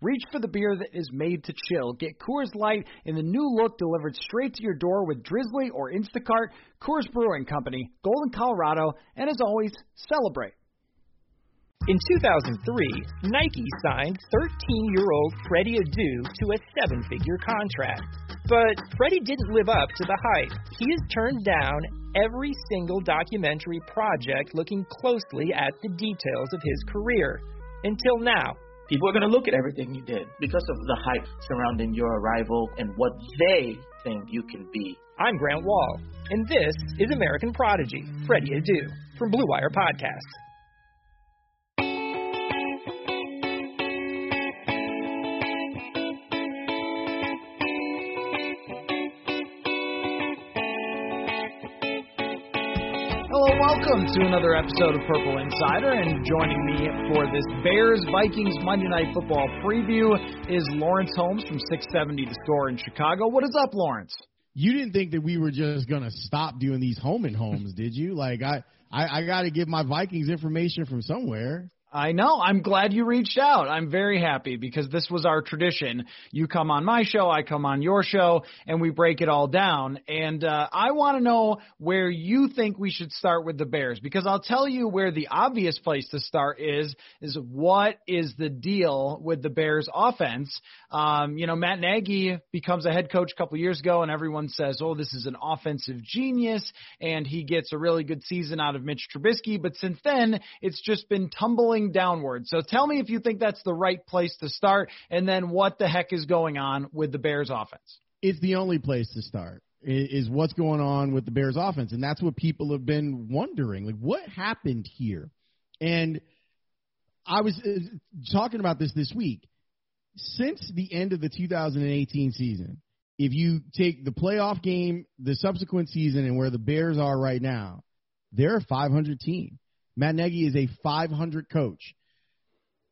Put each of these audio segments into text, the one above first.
Reach for the beer that is made to chill. Get Coors Light in the new look delivered straight to your door with Drizly or Instacart. Coors Brewing Company, Golden, Colorado, and as always, celebrate. In 2003, Nike signed 13-year-old Freddy Adu to a seven-figure contract. But Freddy didn't live up to the hype. He has turned down every single documentary project looking closely at the details of his career. Until now, People are going to look at everything you did because of the hype surrounding your arrival and what they think you can be. I'm Grant Wahl, and this is American Prodigy, Freddy Adu, from Blue Wire Podcast. Welcome to another episode of Purple Insider. And joining me for this Bears Vikings Monday Night Football preview is Lawrence Holmes from 670 The Score in Chicago. What is up, Lawrence? You didn't think that we were just gonna stop doing these home and homes, did you? Like I, I, I got to give my Vikings information from somewhere. I know. I'm glad you reached out. I'm very happy because this was our tradition. You come on my show, I come on your show, and we break it all down. And uh, I want to know where you think we should start with the Bears because I'll tell you where the obvious place to start is is what is the deal with the Bears offense? Um, you know, Matt Nagy becomes a head coach a couple years ago, and everyone says, "Oh, this is an offensive genius," and he gets a really good season out of Mitch Trubisky. But since then, it's just been tumbling downward. So tell me if you think that's the right place to start, and then what the heck is going on with the Bears offense. It's the only place to start is what's going on with the Bears offense, and that's what people have been wondering. Like, what happened here? And I was uh, talking about this this week. Since the end of the 2018 season, if you take the playoff game, the subsequent season, and where the Bears are right now, they're a 500 team. Matt Nagy is a 500 coach.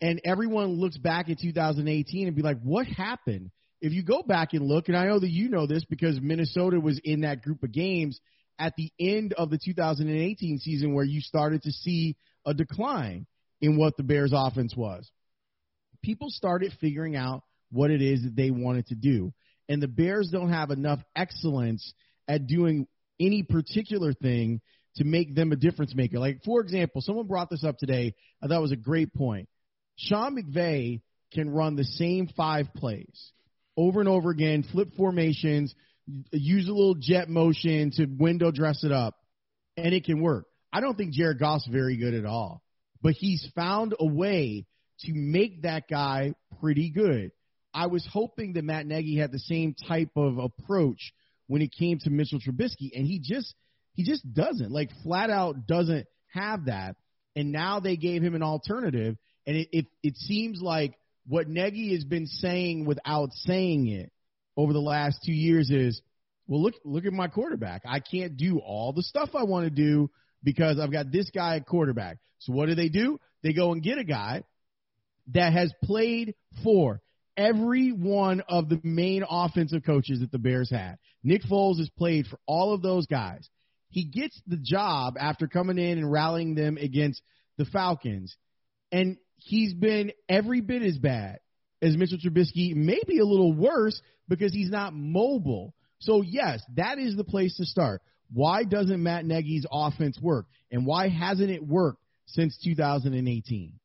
And everyone looks back at 2018 and be like, what happened? If you go back and look, and I know that you know this because Minnesota was in that group of games at the end of the 2018 season where you started to see a decline in what the Bears offense was. People started figuring out what it is that they wanted to do. And the Bears don't have enough excellence at doing any particular thing to make them a difference maker. Like, for example, someone brought this up today. I thought was a great point. Sean McVay can run the same five plays over and over again, flip formations, use a little jet motion to window dress it up, and it can work. I don't think Jared Goff's very good at all, but he's found a way to make that guy pretty good. I was hoping that Matt Nagy had the same type of approach when it came to Mitchell Trubisky, and he just – he just doesn't. Like flat out doesn't have that. And now they gave him an alternative. And it, it, it seems like what Nagy has been saying without saying it over the last two years is, well, look, look at my quarterback. I can't do all the stuff I want to do because I've got this guy at quarterback. So what do they do? They go and get a guy that has played for every one of the main offensive coaches that the Bears had. Nick Foles has played for all of those guys. He gets the job after coming in and rallying them against the Falcons. And he's been every bit as bad as Mitchell Trubisky, maybe a little worse because he's not mobile. So, yes, that is the place to start. Why doesn't Matt Nagy's offense work? And why hasn't it worked since 2018?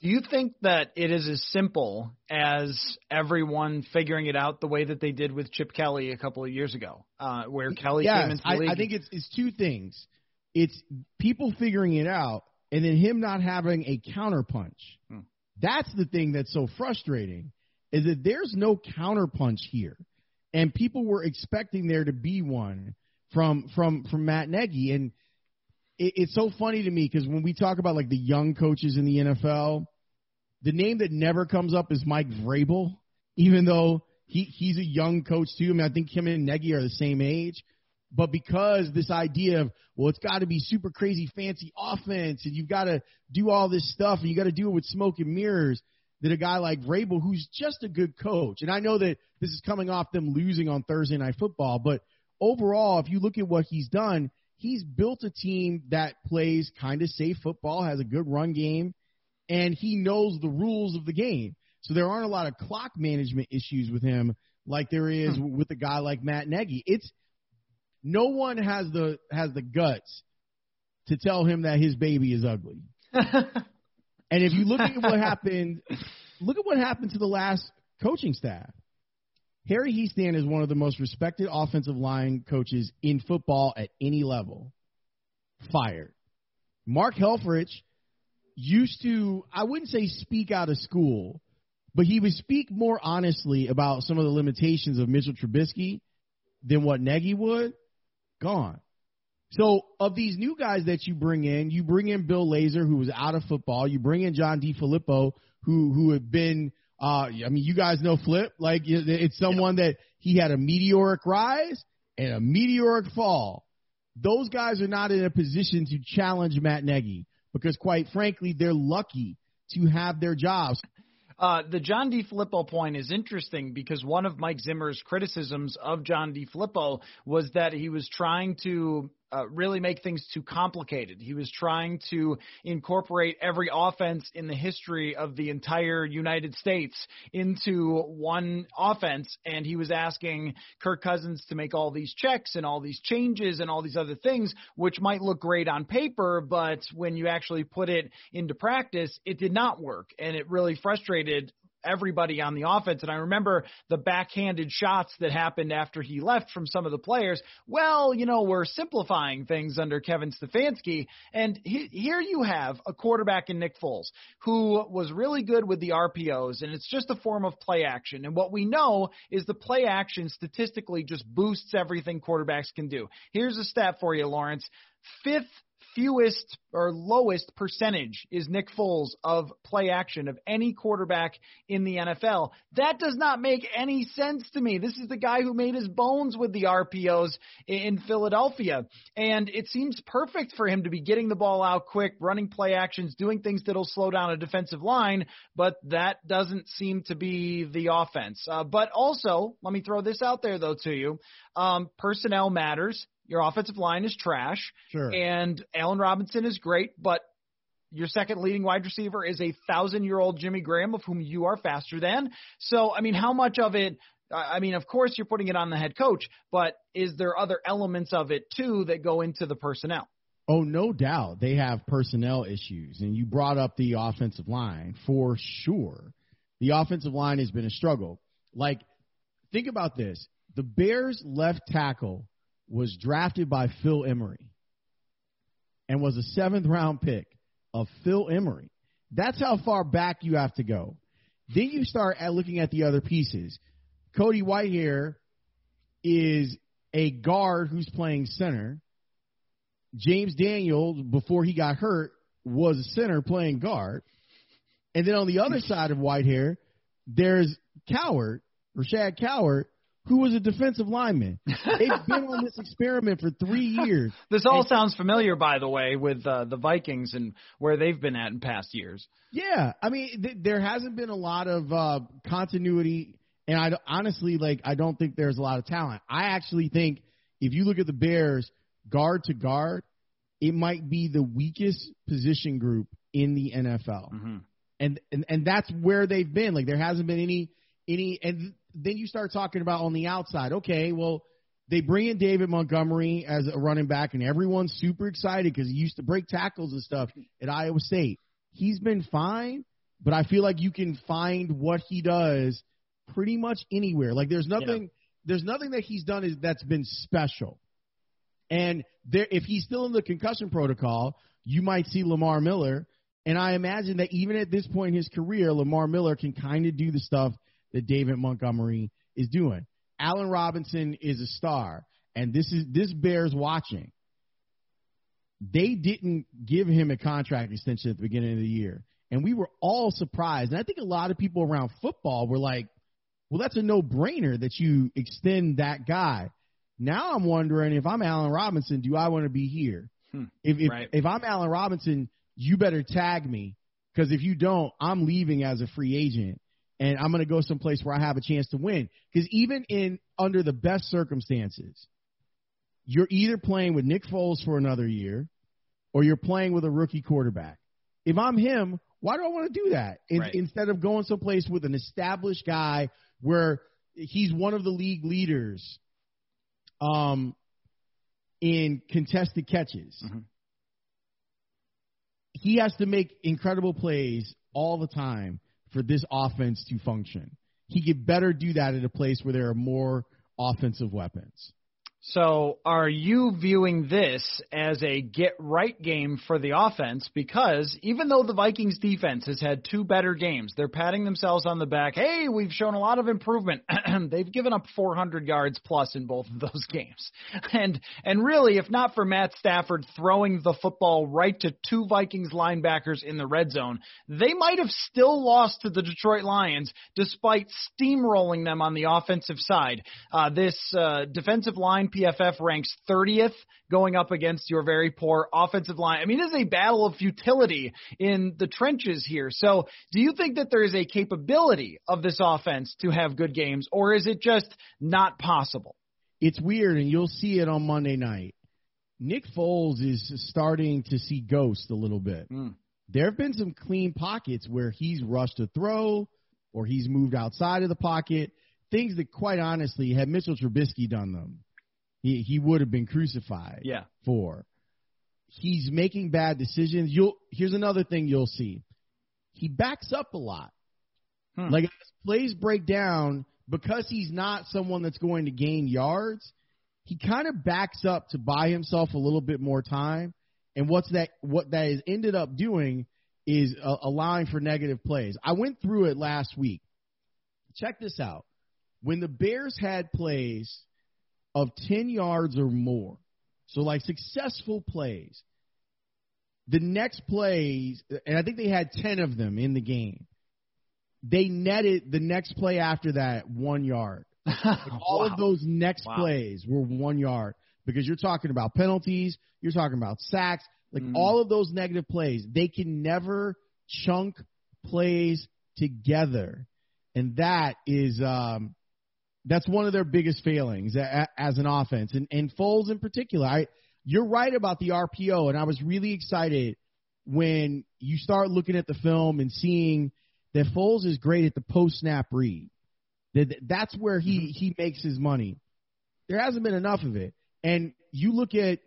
Do you think that it is as simple as everyone figuring it out the way that they did with Chip Kelly a couple of years ago, uh, where Kelly yes, came into the league? I, I think it's, it's two things. It's people figuring it out and then him not having a counterpunch. Hmm. That's the thing that's so frustrating is that there's no counterpunch here. And people were expecting there to be one from from from Matt Nagy and it, it's so funny to me because when we talk about like the young coaches in the NFL, the name that never comes up is Mike Vrabel, even though he he's a young coach too. I mean, I think him and Nagy are the same age. But because this idea of, well, it's got to be super crazy fancy offense and you've got to do all this stuff and you got to do it with smoke and mirrors, that a guy like Vrabel, who's just a good coach, and I know that this is coming off them losing on Thursday Night Football, but overall, if you look at what he's done, he's built a team that plays kind of safe football, has a good run game, and he knows the rules of the game. So there aren't a lot of clock management issues with him like there is hmm. with a guy like Matt Nagy. It's no one has the has the guts to tell him that his baby is ugly. and if you look at what happened, look at what happened to the last coaching staff. Harry Hiestand is one of the most respected offensive line coaches in football at any level. Fired. Mark Helfrich used to, I wouldn't say speak out of school, but he would speak more honestly about some of the limitations of Mitchell Trubisky than what Nagy would gone. So of these new guys that you bring in, you bring in Bill Lazor, who was out of football. You bring in John DeFilippo, who who had been. Uh, I mean, you guys know Flip. Like it's someone that he had a meteoric rise and a meteoric fall. Those guys are not in a position to challenge Matt Nagy because, quite frankly, they're lucky to have their jobs. Uh, the John DeFilippo point is interesting because one of Mike Zimmer's criticisms of John DeFilippo was that he was trying to uh, really make things too complicated. He was trying to incorporate every offense in the history of the entire United States into one offense, and he was asking Kirk Cousins to make all these checks and all these changes and all these other things, which might look great on paper, but when you actually put it into practice, it did not work, and it really frustrated everybody on the offense. And I remember the backhanded shots that happened after he left from some of the players. Well, you know, we're simplifying things under Kevin Stefanski. And he, here you have a quarterback in Nick Foles who was really good with the RPOs, and it's just a form of play action. And what we know is the play action statistically just boosts everything quarterbacks can do. Here's a stat for you, Lawrence. Fifth fewest or lowest percentage is Nick Foles of play action of any quarterback in the NFL. That does not make any sense to me. This is the guy who made his bones with the RPOs in Philadelphia. And it seems perfect for him to be getting the ball out quick, running play actions, doing things that'll slow down a defensive line, but that doesn't seem to be the offense. Uh, but also, let me throw this out there though to you. Um, personnel matters. Your offensive line is trash. Sure. And Allen Robinson is great, but your second leading wide receiver is a thousand year old Jimmy Graham, of whom you are faster than. So, I mean, how much of it? I mean, of course, you're putting it on the head coach, but is there other elements of it too that go into the personnel? Oh, no doubt. They have personnel issues. And you brought up the offensive line for sure. The offensive line has been a struggle. Like, think about this the Bears' left tackle was drafted by Phil Emery and was a seventh round pick of Phil Emery. That's how far back you have to go. Then you start at looking at the other pieces. Cody Whitehair is a guard who's playing center. James Daniel, before he got hurt, was a center playing guard. And then on the other side of Whitehair, there's Coward, Rashaad Coward, who was a defensive lineman. They've been on this experiment for three years. This all and, sounds familiar, by the way, with uh, the Vikings and where they've been at in past years. Yeah, I mean, th- there hasn't been a lot of uh, continuity, and I honestly like. I don't think there's a lot of talent. I actually think if you look at the Bears, guard to guard, it might be the weakest position group in the NFL. Mm-hmm. And, and and that's where they've been. Like there hasn't been any any and then you start talking about on the outside. Okay, well, they bring in David Montgomery as a running back, and everyone's super excited because he used to break tackles and stuff at Iowa State. He's been fine, but I feel like you can find what he does pretty much anywhere. Like there's nothing, yeah. there's nothing that he's done is that's been special. And there, if he's still in the concussion protocol, you might see Lamar Miller. And I imagine that even at this point in his career, Lamar Miller can kind of do the stuff that David Montgomery is doing. Allen Robinson is a star, and this is this bears watching. They didn't give him a contract extension at the beginning of the year, and we were all surprised. And I think a lot of people around football were like, "Well, that's a no-brainer that you extend that guy." Now I'm wondering if I'm Allen Robinson, do I want to be here? Hmm. If if, Right. if I'm Allen Robinson, you better tag me because if you don't, I'm leaving as a free agent and I'm going to go someplace where I have a chance to win. Because even in under the best circumstances, you're either playing with Nick Foles for another year or you're playing with a rookie quarterback. If I'm him, why do I want to do that In, Right. instead of going someplace with an established guy where he's one of the league leaders um, in contested catches? Mhm. He has to make incredible plays all the time for this offense to function. He could better do that at a place where there are more offensive weapons. So, are you viewing this as a get right game for the offense? Because even though the Vikings defense has had two better games, they're patting themselves on the back. Hey, we've shown a lot of improvement. They've given up 400 yards plus in both of those games. And and really, if not for Matt Stafford throwing the football right to two Vikings linebackers in the red zone, they might have still lost to the Detroit Lions despite steamrolling them on the offensive side. Uh, this uh, defensive line PFF ranks 30th going up against your very poor offensive line. I mean, it is a battle of futility in the trenches here. So, do you think that there is a capability of this offense to have good games, or is it just not possible? It's weird, and you'll see it on Monday night. Nick Foles is starting to see ghosts a little bit. Mm. There have been some clean pockets where he's rushed a throw or he's moved outside of the pocket. Things that, quite honestly, had Mitchell Trubisky done them, he, he would have been crucified Yeah. for. He's making bad decisions. You'll here's another thing you'll see. He backs up a lot. Hmm. Like as plays break down because he's not someone that's going to gain yards. He kind of backs up to buy himself a little bit more time. And what's that? What that has ended up doing is uh, allowing for negative plays. I went through it last week. Check this out. When the Bears had plays of 10 yards or more, so like successful plays, the next plays, and I think they had 10 of them in the game, they netted the next play after that one yard. All of those next Wow. plays were one yard because you're talking about penalties, you're talking about sacks, like Mm. all of those negative plays. They can never chunk plays together, and that is um, that's one of their biggest failings as an offense. And and Foles in particular, I you're right about the RPO, and I was really excited when you start looking at the film and seeing that Foles is great at the post snap read. That that's where he mm-hmm. he makes his money. There hasn't been enough of it, and you look at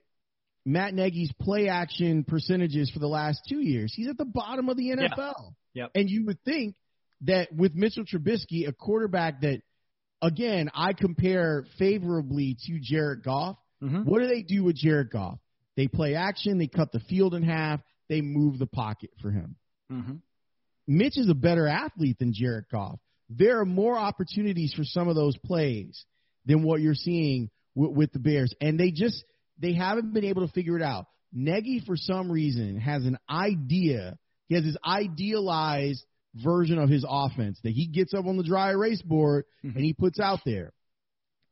Matt Nagy's play action percentages for the last two years. He's at the bottom of the NFL. Yep. And you would think that with Mitchell Trubisky, a quarterback that, again, I compare favorably to Jared Goff. Mhm. What do they do with Jared Goff? They play action, they cut the field in half, they move the pocket for him. Mm-hmm. Mitch is a better athlete than Jared Goff. There are more opportunities for some of those plays than what you're seeing with, with the Bears, and they just they haven't been able to figure it out. Nagy, for some reason, has an idea. He has his idealized version of his offense that he gets up on the dry erase board Mhm. and he puts out there.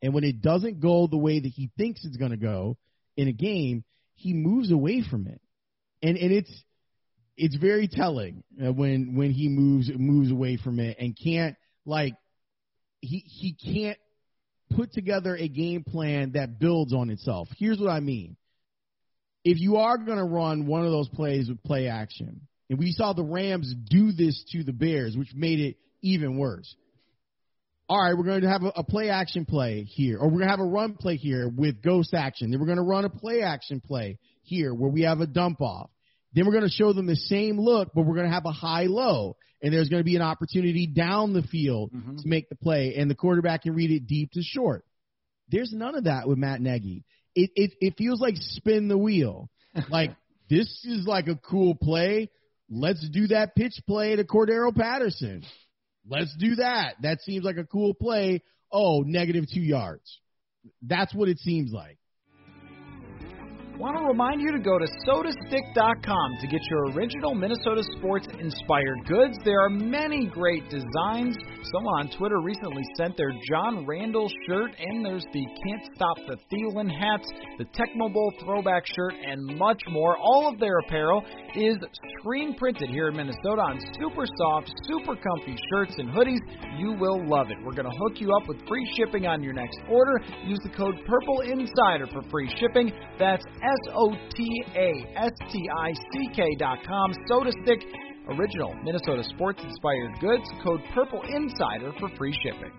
And when it doesn't go the way that he thinks it's going to go in a game, he moves away from it. And and it's it's very telling uh, when when he moves moves away from it and can't like he he can't put together a game plan that builds on itself. Here's what I mean. If you are going to run one of those plays with play action, and we saw the Rams do this to the Bears, which made it even worse. All right, we're going to have a, a play action play here, or we're going to have a run play here with ghost action. Then we're going to run a play action play here where we have a dump off. Then we're going to show them the same look, but we're going to have a high low, and there's going to be an opportunity down the field Mhm. to make the play, and the quarterback can read it deep to short. There's none of that with Matt Nagy. it, it it feels like spin the wheel. Like this is like a cool play. Let's do that pitch play to Cordarrelle Patterson. Let's do that. That seems like a cool play. Oh, negative two yards. That's what it seems like. Want to remind you to go to sotastick.com to get your original Minnesota sports inspired goods. There are many great designs. Someone on Twitter recently sent their John Randle shirt, and there's the Can't Stop the Thielen hats, the Tecmo Bowl throwback shirt, and much more. All of their apparel is screen printed here in Minnesota on super soft, super comfy shirts and hoodies. You will love it. We're going to hook you up with free shipping on your next order. Use the code Purple Insider for free shipping. That's S O T A S T I C K dot com. Soda Stick, original Minnesota sports inspired goods. Code Purple Insider for free shipping.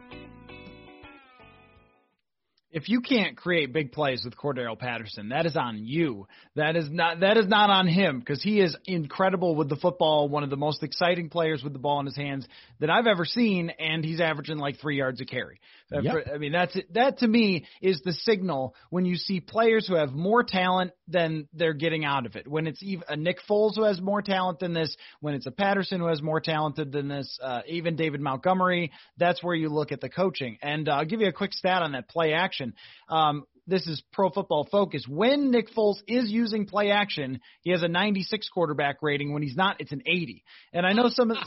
If you can't create big plays with Cordarrelle Patterson, that is on you. That is not that is not on him because he is incredible with the football, one of the most exciting players with the ball in his hands that I've ever seen, and he's averaging like three yards a carry. Yep. I mean, that's that to me is the signal when you see players who have more talent than they're getting out of it. When it's even a Nick Foles who has more talent than this, when it's a Patterson who has more talented than this, uh, even David Montgomery, that's where you look at the coaching. And uh, I'll give you a quick stat on that play action. Um, this is pro football focus. When Nick Foles is using play action, he has a 96 quarterback rating. When he's not, it's an 80. And I know some of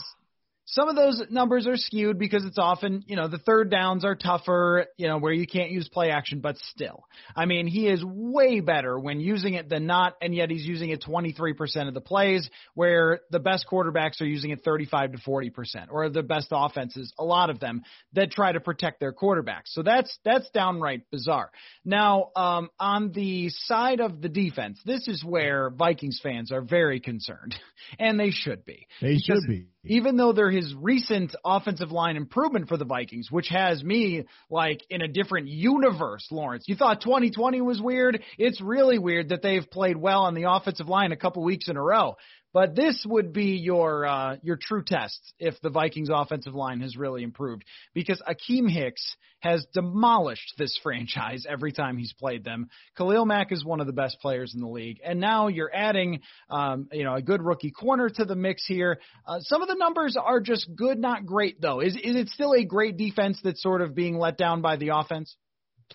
some of those numbers are skewed because it's often, you know, the third downs are tougher, you know, where you can't use play action, but still. I mean, he is way better when using it than not, and yet he's using it 23% of the plays, where the best quarterbacks are using it 35 to 40%, or the best offenses, a lot of them, that try to protect their quarterbacks. So that's, that's downright bizarre. Now, um, on the side of the defense, this is where Vikings fans are very concerned, and they should be. They should be. Even though they're his recent offensive line improvement for the Vikings, which has me like in a different universe, Lawrence. You thought 2020 was weird? It's really weird that they've played well on the offensive line a couple weeks in a row. But this would be your uh, your true test if the Vikings offensive line has really improved because Akiem Hicks has demolished this franchise every time he's played them. Khalil Mack is one of the best players in the league, and now you're adding um, you know a good rookie corner to the mix here. Uh, some of the numbers are just good, not great though. Is is it still a great defense that's sort of being let down by the offense?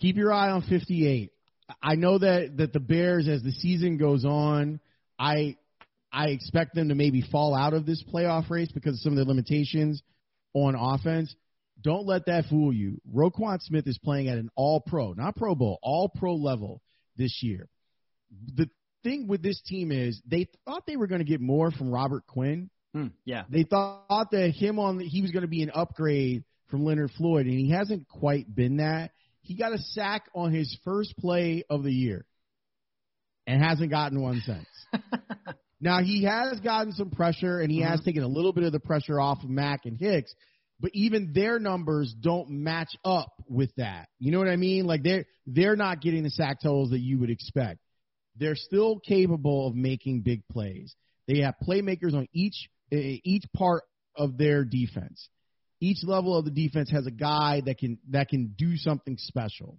keep your eye on 58. I know that that the Bears, as the season goes on, I I expect them to maybe fall out of this playoff race because of some of the limitations on offense. Don't let that fool you. Roquan Smith is playing at an All Pro, not Pro Bowl, All Pro level this year. The thing with this team is they thought they were going to get more from Robert Quinn. Hmm, yeah. They thought that him on he was going to be an upgrade from Leonard Floyd, and he hasn't quite been that. He got a sack on his first play of the year, and hasn't gotten one since. now he has gotten some pressure, and he mm-hmm. has taken a little bit of the pressure off of Mack and Hicks, but even their numbers don't match up with that. You know what I mean? Like they're they're not getting the sack totals that you would expect. They're still capable of making big plays. They have playmakers on each each part of their defense. Each level of the defense has a guy that can that can do something special.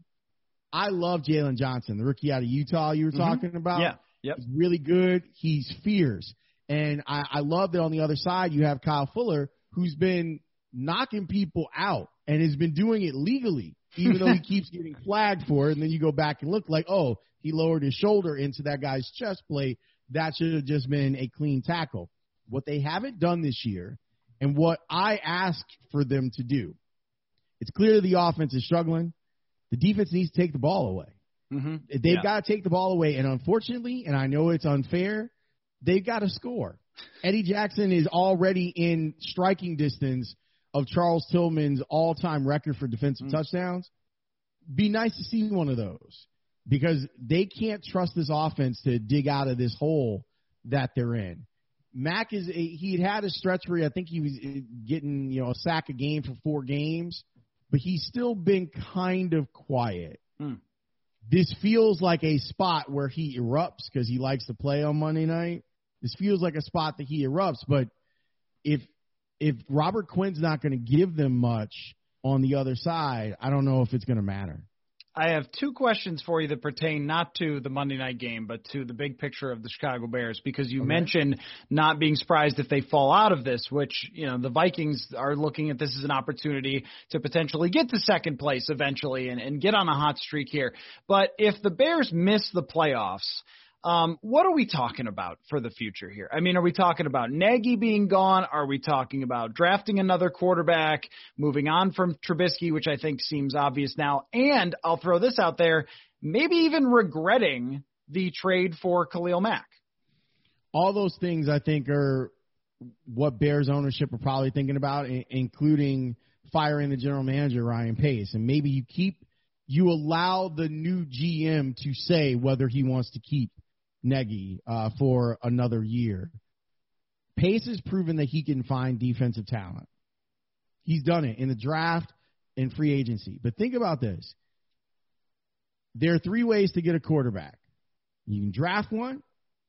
I love Jaylon Johnson, the rookie out of Utah you were mm-hmm. talking about. Yeah. Yep. He's really good. He's fierce. And I, I love that on the other side you have Kyle Fuller, who's been knocking people out and has been doing it legally, even though he keeps getting flagged for it. And then you go back and look like, oh, he lowered his shoulder into that guy's chest plate. That should have just been a clean tackle. What they haven't done this year, and what I asked for them to do, it's clear the offense is struggling. The defense needs to take the ball away. Mm-hmm. They've Yeah. got to take the ball away, and unfortunately, and I know it's unfair, they've got to score. Eddie Jackson is already in striking distance of Charles Tillman's all-time record for defensive Mm. touchdowns. Be nice to see one of those because they can't trust this offense to dig out of this hole that they're in. Mack is he had had a stretch where I think he was uh, getting you know a sack a game for four games, but he's still been kind of quiet. Hmm. This feels like a spot where he erupts because he likes to play on Monday night. This feels like a spot that he erupts, but if if Robert Quinn's not going to give them much on the other side, I don't know if it's going to matter. I have two questions for you that pertain not to the Monday night game, but to the big picture of the Chicago Bears, because you okay. mentioned not being surprised if they fall out of this, which, you know, the Vikings are looking at this as an opportunity to potentially get to second place eventually and, and get on a hot streak here. But if the Bears miss the playoffs, um, what are we talking about for the future here? I mean, are we talking about Nagy being gone? Are we talking about drafting another quarterback, moving on from Trubisky, which I think seems obvious now? And I'll throw this out there, maybe even regretting the trade for Khalil Mack. All those things I think are what Bears ownership are probably thinking about, including firing the general manager Ryan Pace. And maybe you keep you allow the new GM to say whether he wants to keep Nagy uh, for another year. Pace has proven that he can find defensive talent. He's done it in the draft and free agency. But think about this. There are three ways to get a quarterback. You can draft one,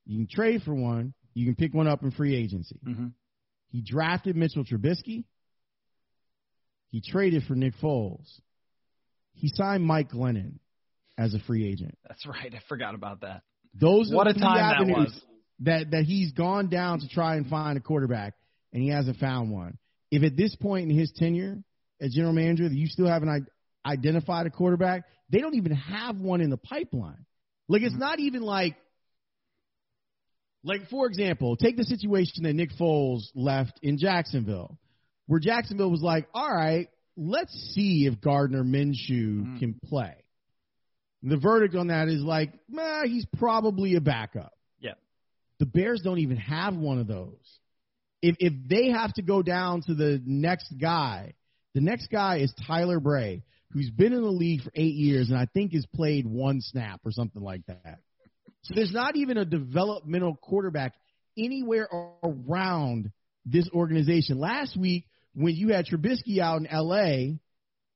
you can trade for one, you can pick one up in free agency. Mm-hmm. He drafted Mitchell Trubisky. He traded for Nick Foles. He signed Mike Glennon as a free agent. That's right. I forgot about that. Those what are a time avenues that was. That that he's gone down to try and find a quarterback, and he hasn't found one. If at this point in his tenure as general manager, that you still haven't identified a quarterback, they don't even have one in the pipeline. Like it's mm-hmm. not even like like for example, take the situation that Nick Foles left in Jacksonville, where Jacksonville was like, "All right, let's see if Gardner Minshew mm-hmm. can play." The verdict on that is like, he's probably a backup. Yeah. The Bears don't even have one of those. If if they have to go down to the next guy, the next guy is Tyler Bray, who's been in the league for eight years and I think has played one snap or something like that. So there's not even a developmental quarterback anywhere around this organization. Last week, when you had Trubisky out in LA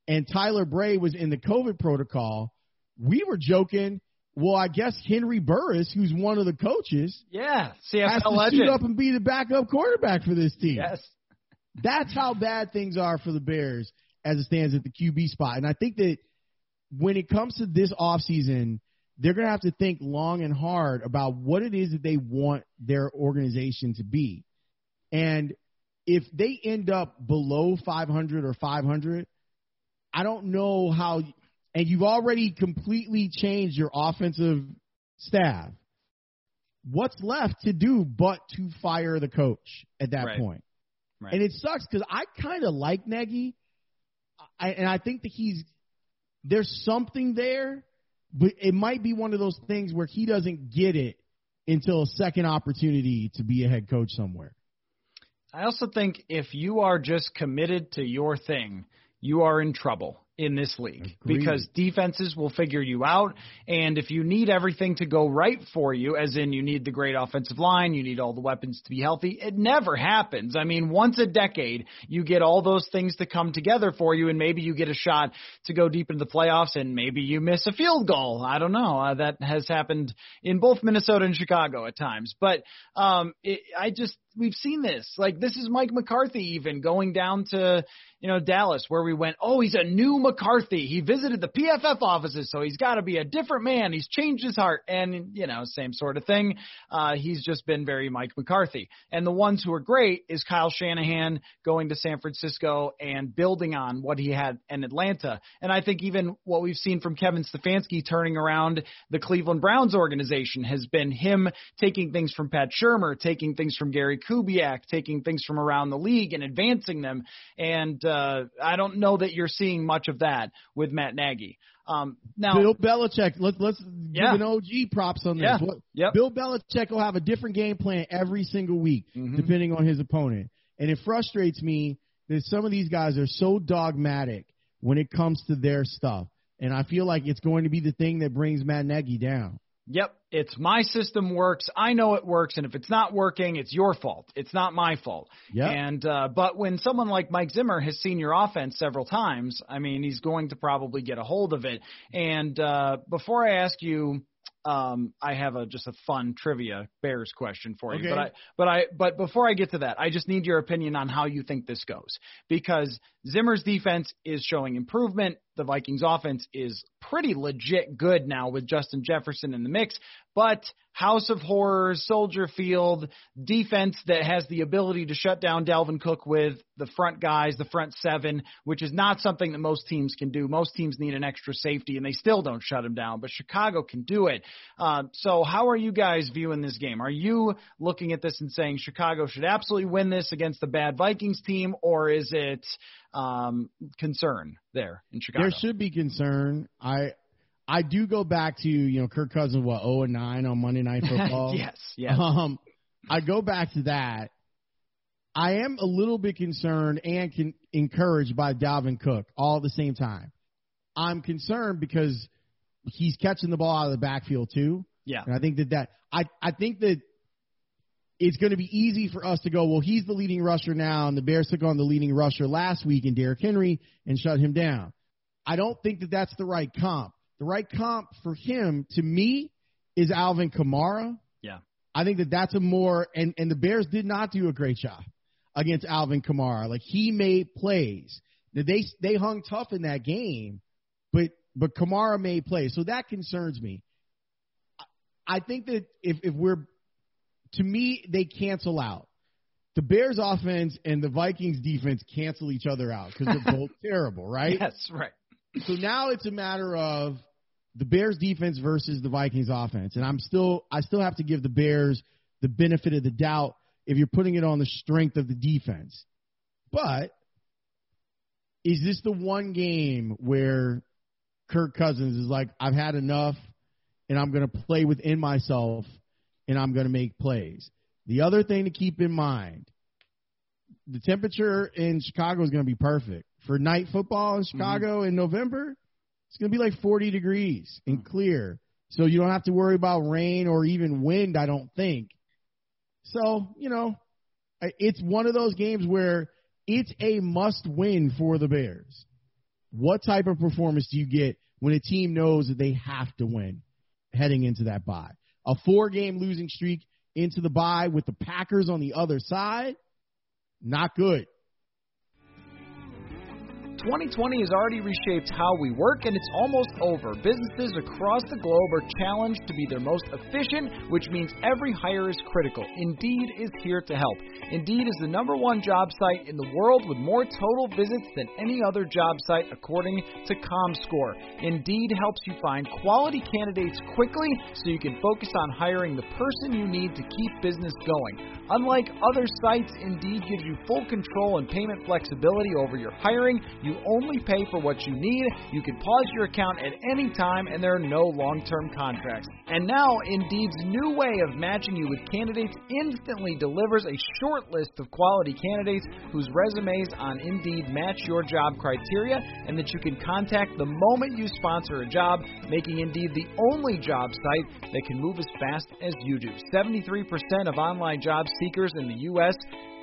and Tyler Bray was in the COVID protocol, we were joking. Well, I guess Henry Burris, who's one of the coaches, yeah, CFL has to legend. suit up and be the backup quarterback for this team. Yes, that's how bad things are for the Bears as it stands at the QB spot. And I think that when it comes to this offseason, they're going to have to think long and hard about what it is that they want their organization to be. And if they end up below 500 or 500, I don't know how and you've already completely changed your offensive staff, what's left to do but to fire the coach at that right. point? Right. And it sucks because I kind of like Nagy, I, and I think that he's there's something there, but it might be one of those things where he doesn't get it until a second opportunity to be a head coach somewhere. I also think if you are just committed to your thing, you are in trouble in this league Agreed. because defenses will figure you out. And if you need everything to go right for you, as in you need the great offensive line, you need all the weapons to be healthy, it never happens. I mean, once a decade, you get all those things to come together for you, and maybe you get a shot to go deep into the playoffs, and maybe you miss a field goal. I don't know. Uh, that has happened in both Minnesota and Chicago at times. But um, it, I just, we've seen this. Like, this is Mike McCarthy even going down to, you know, Dallas, where we went, oh, he's a new McCarthy. He visited the PFF offices, so he's got to be a different man. He's changed his heart, and you know, same sort of thing. Uh, he's just been very Mike McCarthy. And the ones who are great is Kyle Shanahan going to San Francisco and building on what he had in Atlanta. And I think even what we've seen from Kevin Stefanski turning around the Cleveland Browns organization has been him taking things from Pat Shurmur, taking things from Gary Kubiak, taking things from around the league and advancing them. And uh, I don't know that you're seeing much of that with Matt Nagy. Um, now, Bill Belichick, let's let's yeah. give an OG props on this. Yeah. What, yep. Bill Belichick will have a different game plan every single week, mm-hmm. depending on his opponent, and it frustrates me that some of these guys are so dogmatic when it comes to their stuff, and I feel like it's going to be the thing that brings Matt Nagy down. Yep, it's my system works. I know it works, and if it's not working, it's your fault. It's not my fault. Yeah. And uh, but when someone like Mike Zimmer has seen your offense several times, I mean, he's going to probably get a hold of it. And uh, before I ask you um, I have a just a fun trivia Bears question for you. Okay. But I, but I, but before I get to that, I just need your opinion on how you think this goes because Zimmer's defense is showing improvement. The Vikings offense is pretty legit good now with Justin Jefferson in the mix. But House of Horrors, Soldier Field, defense that has the ability to shut down Dalvin Cook with the front guys, the front seven, which is not something that most teams can do. Most teams need an extra safety, and they still don't shut him down. But Chicago can do it. Uh, so, how are you guys viewing this game? Are you looking at this and saying Chicago should absolutely win this against the bad Vikings team, or is it um, concern there in Chicago? There should be concern. I I do go back to you know Kirk Cousins what zero and nine on Monday Night Football. yes, yes. Um, I go back to that. I am a little bit concerned and can, encouraged by Dalvin Cook all at the same time. I'm concerned because he's catching the ball out of the backfield too. Yeah. And I think that that I I think that it's going to be easy for us to go, well, he's the leading rusher now, and the Bears took on the leading rusher last week in Derrick Henry and shut him down. I don't think that that's the right comp. The right comp for him, to me, is Alvin Kamara. Yeah. I think that that's a more and and the Bears did not do a great job against Alvin Kamara. Like he made plays. They they hung tough in that game, but but Kamara made plays, so that concerns me. I think that if if we're to me they cancel out. The Bears offense and the Vikings defense cancel each other out because they're both terrible, right? Yes, right. So now it's a matter of the Bears defense versus the Vikings offense. And I'm still I still have to give the Bears the benefit of the doubt if you're putting it on the strength of the defense. But is this the one game where Kirk Cousins is like, I've had enough and I'm going to play within myself and I'm going to make plays? The other thing to keep in mind the temperature in Chicago is going to be perfect. For night football in mm-hmm. Chicago in November, it's going to be like 40 degrees and mm. clear. So you don't have to worry about rain or even wind, I don't think. So, you know, it's one of those games where it's a must win for the Bears. What type of performance do you get when a team knows that they have to win heading into that bye? A four game losing streak into the bye with the Packers on the other side? Not good. 2020 has already reshaped how we work, and it's almost over. Businesses across the globe are challenged to be their most efficient, which means every hire is critical. Indeed is here to help. Indeed is the number one job site in the world with more total visits than any other job site, according to ComScore. Indeed helps you find quality candidates quickly so you can focus on hiring the person you need to keep business going. Unlike other sites, Indeed gives you full control and payment flexibility over your hiring. You only pay for what you need. You can pause your account at any time, and there are no long term contracts. And now, Indeed's new way of matching you with candidates instantly delivers a short list of quality candidates whose resumes on Indeed match your job criteria and that you can contact the moment you sponsor a job, making Indeed the only job site that can move as fast as you do. 73% of online job seekers in the U.S.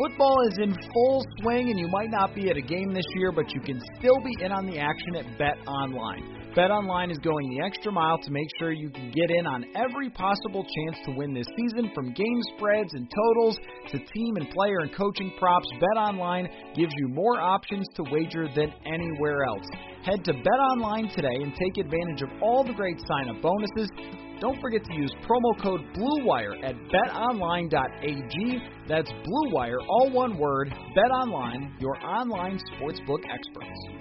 Football is in full swing, and you might not be at a game this year, but you can still be in on the action at Bet Online. Bet Online is going the extra mile to make sure you can get in on every possible chance to win this season, from game spreads and totals to team and player and coaching props. Bet Online gives you more options to wager than anywhere else. Head to Bet Online today and take advantage of all the great sign-up bonuses. Don't forget to use promo code BLUEWIRE at betonline.ag. That's BLUEWIRE, all one word. BetOnline, your online sportsbook experts.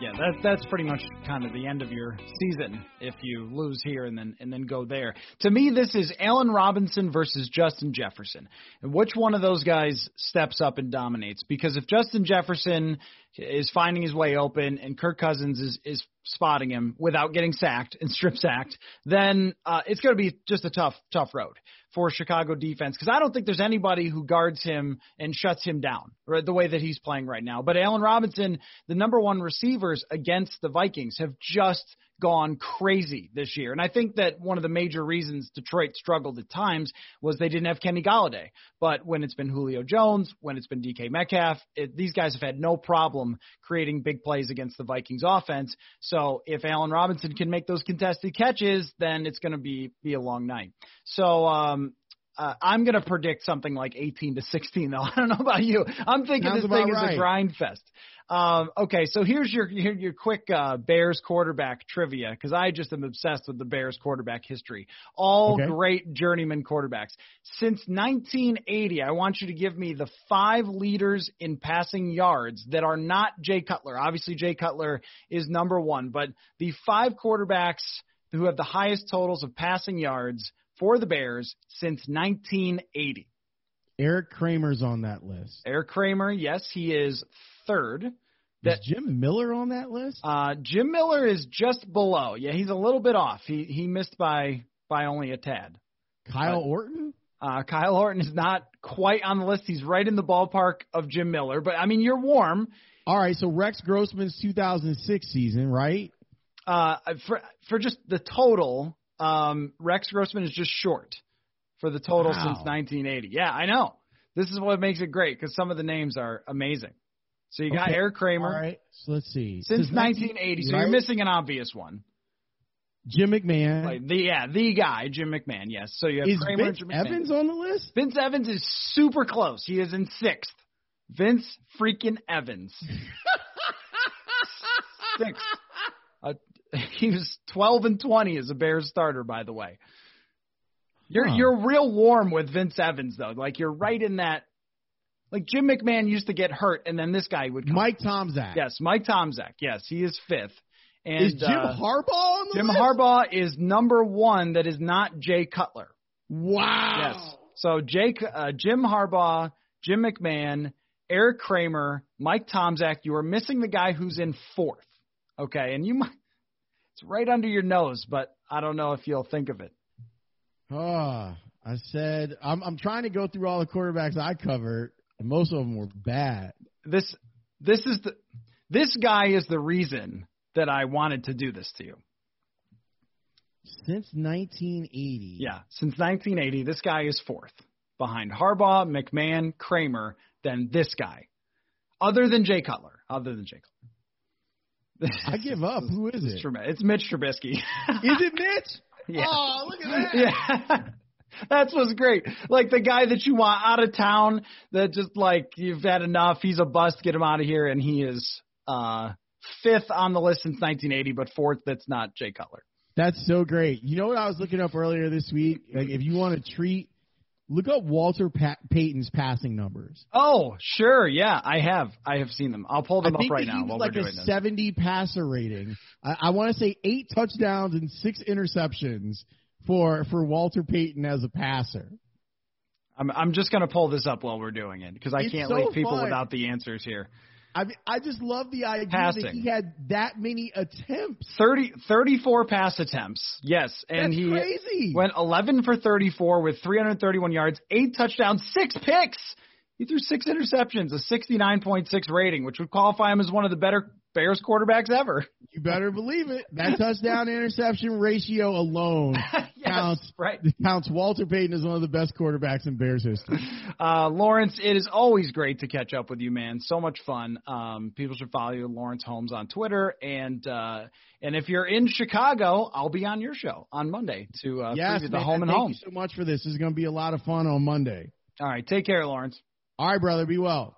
Yeah, that, that's pretty much kind of the end of your season if you lose here and then and then go there. To me, this is Allen Robinson versus Justin Jefferson, and which one of those guys steps up and dominates? Because if Justin Jefferson is finding his way open and Kirk Cousins is is spotting him without getting sacked and strip sacked, then uh, it's going to be just a tough, tough road for Chicago defense because I don't think there's anybody who guards him and shuts him down right, the way that he's playing right now. But Allen Robinson, the number one receivers against the Vikings, have just gone crazy this year. And I think that one of the major reasons Detroit struggled at times was they didn't have Kenny Golladay. But when it's been Julio Jones, when it's been DK Metcalf, it, these guys have had no problem creating big plays against the Vikings offense. So if Allen Robinson can make those contested catches, then it's going to be be a long night. So um, uh, I'm going to predict something like 18 to 16, though. I don't know about you. I'm thinking Sounds this thing about is a grind fest. Um, okay, so here's your your, your quick uh, Bears quarterback trivia because I just am obsessed with the Bears quarterback history. All Okay. great journeyman quarterbacks since 1980. I want you to give me the five leaders in passing yards that are not Jay Cutler. Obviously, Jay Cutler is number one, but the five quarterbacks who have the highest totals of passing yards for the Bears since 1980. Erik Kramer's on that list. Erik Kramer, yes, he is third. Is Jim Miller on that list? Uh, Jim Miller is just below. Yeah, he's a little bit off. He he missed by by only a tad. Kyle Orton? Uh, Kyle Orton is not quite on the list. He's right in the ballpark of Jim Miller. But I mean, you're warm. All right, so Rex Grossman's 2006 season, right? Uh, for for just the total, um, Rex Grossman is just short for the total Wow. since 1980. Yeah, I know. This is what makes it great because some of the names are amazing. So you got Okay. Erik Kramer All right, so let's see. since 1980. So right? you're missing an obvious one. Jim McMahon. Like the yeah, the guy, Jim McMahon. Yes. So you have Is Kramer Vince and Jim McMahon. Evans on the list? Vince Evans is super close. He is in sixth. Vince freaking Evans. sixth. He was 12 and 20 as a Bears starter, by the way. You're Huh. you're real warm with Vince Evans though. Like you're right in that. Like Jim McMahon used to get hurt, and then this guy would come. Mike Tomczak. Yes, Mike Tomczak. Yes, he is fifth. And Is Jim uh, Harbaugh on the Jim list? Harbaugh is number one. That is not Jay Cutler. Wow. Yes. So Jake, uh, Jim Harbaugh, Jim McMahon, Erik Kramer, Mike Tomczak. You are missing the guy who's in fourth. Okay, and you might. It's right under your nose, but I don't know if you'll think of it. Oh, I said I'm I'm trying to go through all the quarterbacks I covered, and most of them were bad. This this is the this guy is the reason that I wanted to do this to you. Since 1980. Yeah, since 1980, this guy is fourth behind Harbaugh, McMahon, Kramer, then this guy. Other than Jay Cutler. Other than Jay Cutler. I give up. Who is It's, it? it's Mitch Trubisky. Is it Mitch? Yeah. Oh, look at that. Yeah. That's what's great. Like the guy that you want out of town that just like you've had enough. He's a bust. Get him out of here. And he is uh fifth on the list since 1980, but fourth. That's not Jay Cutler. That's so great. You know what I was looking up earlier this week? Like, if you want to treat, look up Walter pa- Payton's passing numbers. Oh, sure. Yeah, I have. I have seen them. I'll pull them I up right now while like we're a doing this. 70 passer rating. I, I want to say eight touchdowns and six interceptions for for Walter Payton as a passer. I'm I'm just gonna pull this up while we're doing it because I It's can't so leave people fun. without the answers here. I mean, I just love the idea that he had that many attempts. 30, 34 pass attempts. Yes, and That's he crazy. went 11 for 34 with 331 yards, eight touchdowns, six picks. He threw six interceptions, a 69.6 rating, which would qualify him as one of the better Bears quarterbacks ever. You better believe it. That touchdown interception ratio alone counts right. counts Walter Payton as one of the best quarterbacks in Bears history. Uh, Lawrence, it is always great to catch up with you, man. So much fun. Um, people should follow you, Lawrence Holmes, on Twitter, and uh, and if you're in Chicago, I'll be on your show on Monday to uh, yes, preview the man, home and thank home. you so much for this. This is going to be a lot of fun on Monday. All right, take care, Lawrence. All right, brother. Be well.